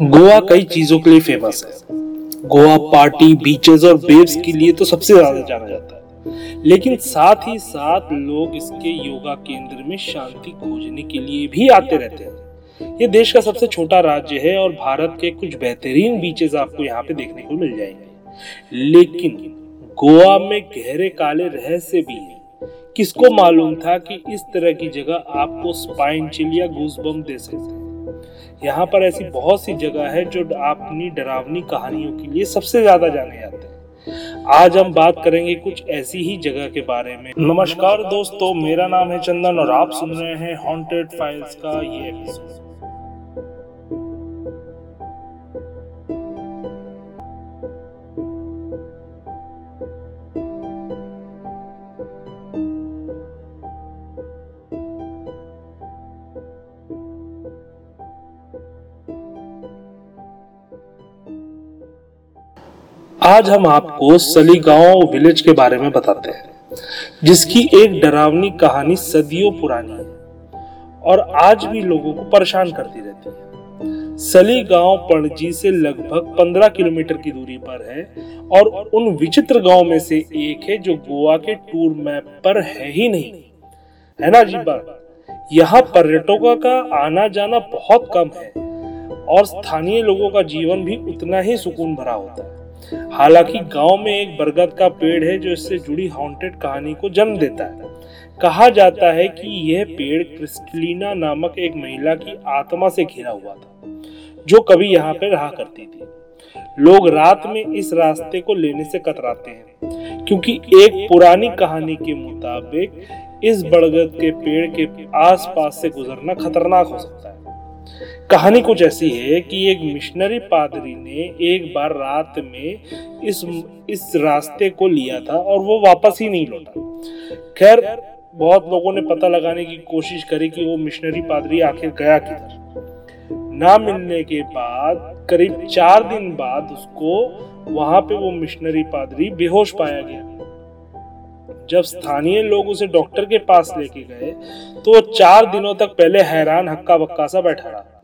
गोवा कई चीज़ों के लिए फ़ेमस है। गोवा पार्टी बीचेस और वेव्स के लिए तो सबसे ज़्यादा जाना जाता है। लेकिन साथ ही साथ लोग इसके योगा केंद्र में शांति खोजने के लिए भी आते रहते हैं। ये देश का सबसे छोटा राज्य है और भारत के कुछ बेहतरीन बीचेस आपको यहाँ पे देखने को मिल जाएँगे। लेकिन गोवा में गहरे काले रहस्य भी है। किसको मालूम था कि इस तरह की जगह आपको स्पाइन चिल या गूजबम दे सकते हैं? यहाँ पर ऐसी बहुत सी जगह है जो अपनी डरावनी कहानियों के लिए सबसे ज़्यादा जाने जाते हैं। आज हम बात करेंगे कुछ ऐसी ही जगह के बारे में। नमस्कार दोस्तों, मेरा नाम है चंदन और आप सुन रहे हैं हॉन्टेड फाइल्स का ये एपिसोड आज हम आपको सलीगांव विलेज के बारे में बताते हैं, जिसकी एक डरावनी कहानी सदियों पुरानी है और आज भी लोगों को परेशान करती रहती है। सली गाँव पणजी से लगभग 15 किलोमीटर की दूरी पर है और उन विचित्र गाँव में से एक है जो गोवा के टूर मैप पर है ही नहीं। है ना जी बात? यहाँ पर्यटकों का आना जाना बहुत कम है और स्थानीय लोगों का जीवन भी उतना ही सुकून भरा होता है। हालाँकि गाँव में एक बरगद का पेड़ है जो इससे जुड़ी हॉन्टेड कहानी को जन्म देता है। कहा जाता है कि यह पेड़ क्रिस्टलीना नामक एक महिला की आत्मा से घिरा हुआ था, जो कभी यहाँ पे रहा करती थी। लोग रात में इस रास्ते को लेने से कतराते हैं, क्योंकि एक पुरानी कहानी के मुताबिक इस बड़गद के पेड़ के आसपास से गुजरना खतरनाक हो सकता है। कहानी कुछ ऐसी है कि एक मिशनरी पादरी ने एक बार रात में इस इस रास्ते को लिया था और वो वापस ही नहीं लौटा। खैर, बहुत लोगों ने पता लगाने की कोशिश करी कि वो मिशनरी पादरी आखिर गया किधर। ना मिलने के बाद, करीब चार दिन बाद उसको वहाँ पे वो मिशनरी पादरी बेहोश पाया गया। जब स्थानीय लोग उसे डॉक्टर के पास लेके गए तो वो चार दिनों तक पहले हैरान हक्का बक्का सा बैठा रहा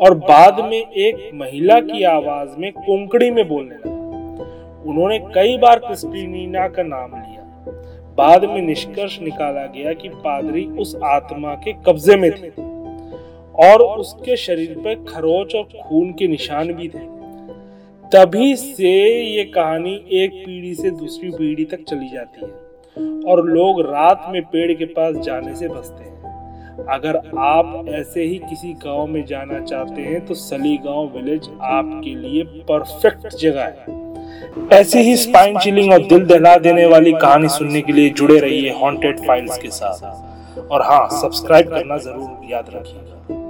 और बाद में एक महिला की आवाज़ में कोंकड़ी में बोलने लगा। उन्होंने कई बार क्रिस्टीना का नाम लिया। बाद में निष्कर्ष निकाला गया कि पादरी उस आत्मा के कब्जे में थे और उसके शरीर पर खरोच और खून के निशान भी थे। तभी से ये कहानी एक पीढ़ी से दूसरी पीढ़ी तक चली जाती है। और लोग रात में पेड़ के पास जाने से बचते हैं। अगर आप ऐसे ही किसी गाँव में जाना चाहते हैं तो सली गाँव विलेज आपके लिए परफेक्ट जगह है। ऐसी ही स्पाइन चिलिंग और दिल दहला देने वाली कहानी सुनने के लिए जुड़े रहिए हॉन्टेड फाइल्स के साथ। और हाँ सब्सक्राइब करना ज़रूर याद रखिएगा।